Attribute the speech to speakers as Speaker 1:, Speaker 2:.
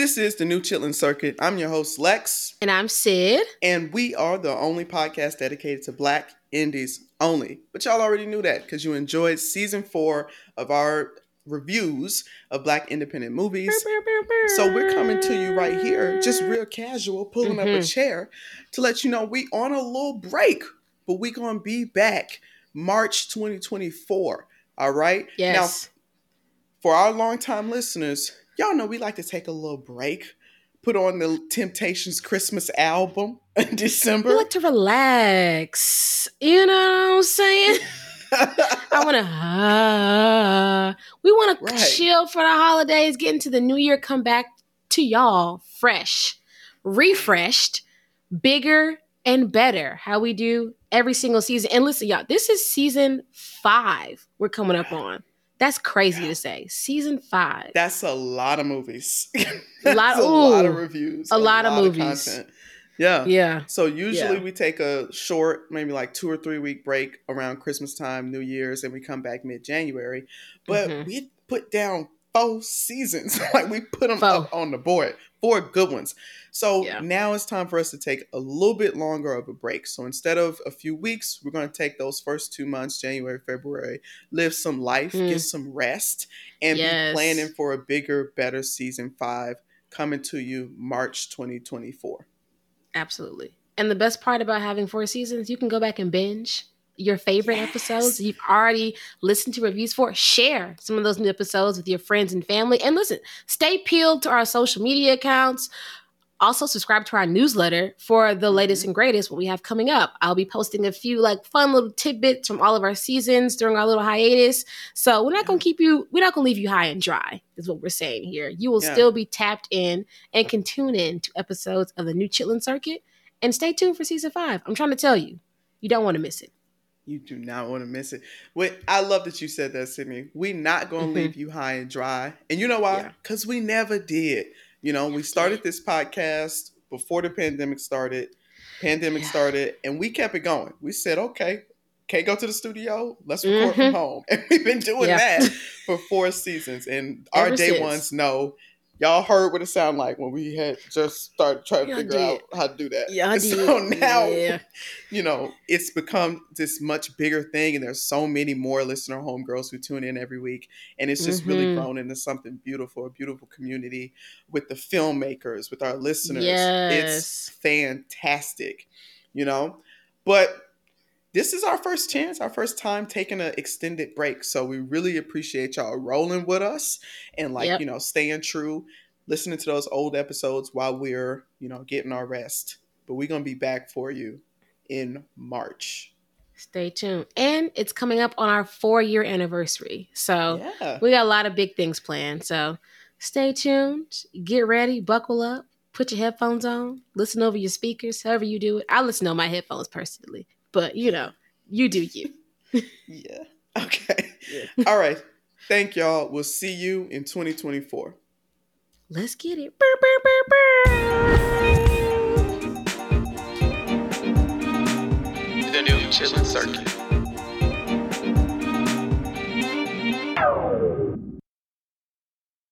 Speaker 1: This is the new Chitlin Circuit. I'm your host, Lex.
Speaker 2: And I'm Syd.
Speaker 1: And we are the only podcast dedicated to black indies only. But y'all already knew that because you enjoyed season four of our reviews of black independent movies. So we're coming to you right here, just real casual, pulling mm-hmm. up a mm-hmm. chair to let you know we on a little break, but we gonna be back March 2024. All right.
Speaker 2: Yes.
Speaker 1: Now, for our longtime listeners, y'all know we like to take a little break, put on the Temptations Christmas album in December.
Speaker 2: We like to relax. You know what I'm saying? I want to. Uh, we want to chill for the holidays, get into the new year, come back to y'all fresh, refreshed, bigger and better. How we do every single season. And listen, y'all, this is season five we're coming up on. That's crazy to say. Season five.
Speaker 1: That's a lot of movies.
Speaker 2: a lot,
Speaker 1: a lot of reviews.
Speaker 2: A, a lot, lot, of movies. Of.
Speaker 1: Yeah.
Speaker 2: Yeah.
Speaker 1: So usually yeah. we take a short, maybe like two or three week break around Christmas time, New Year's, and we come back mid January. But mm-hmm. we put down four seasons. like we put them four. up on the board. Four good ones. So yeah. now it's time for us to take a little bit longer of a break. So instead of a few weeks, we're going to take those first two months, January, February, live some life, mm. get some rest, and yes. be planning for a bigger, better season five coming to you March 2024.
Speaker 2: Absolutely. And the best part about having four seasons, you can go back and binge your favorite yes. episodes you've already listened to reviews for. Share some of those new episodes with your friends and family. And listen, stay peeled to our social media accounts. Also, subscribe to our newsletter for the latest mm-hmm. and greatest what we have coming up. I'll be posting a few like fun little tidbits from all of our seasons during our little hiatus. So we're not gonna keep you, we're not gonna leave you high and dry, is what we're saying here. You will yeah. still be tapped in and can tune in to episodes of the new Chitlin Circuit. And stay tuned for season five. I'm trying to tell you, you don't want to miss it.
Speaker 1: You do not want to miss it. Wait, I love that you said that, Sydney. We not gonna mm-hmm. leave you high and dry. And you know why? Because yeah. we never did. You know, we started this podcast before the pandemic started. Pandemic yeah. started, and we kept it going. We said, okay, can't go to the studio. Let's record mm-hmm. from home, and we've been doing yeah. that for four seasons. And Ever our day since. ones know y'all heard what it sounded like when we had just started trying to figure did. out how to do that.
Speaker 2: Yeah,
Speaker 1: so now, yeah. you know, it's become this much bigger thing, and there's so many more listener homegirls who tune in every week, and it's just mm-hmm. really grown into something beautiful, a beautiful community with the filmmakers, with our listeners.
Speaker 2: Yes.
Speaker 1: It's fantastic, you know, but this is our first chance, our first time taking an extended break. So we really appreciate y'all rolling with us and like, yep. you know, staying true, listening to those old episodes while we're, you know, getting our rest. But we're going to be back for you in March.
Speaker 2: Stay tuned. And it's coming up on our four year anniversary. So yeah. we got a lot of big things planned. So stay tuned, get ready, buckle up, put your headphones on, listen over your speakers, however you do it. I listen on my headphones personally but you know, you do you.
Speaker 1: yeah. Okay. Yeah. All right. Thank y'all. We'll see you in 2024.
Speaker 2: Let's get it. Burr, burr, burr,
Speaker 1: the new Chitlin Circuit.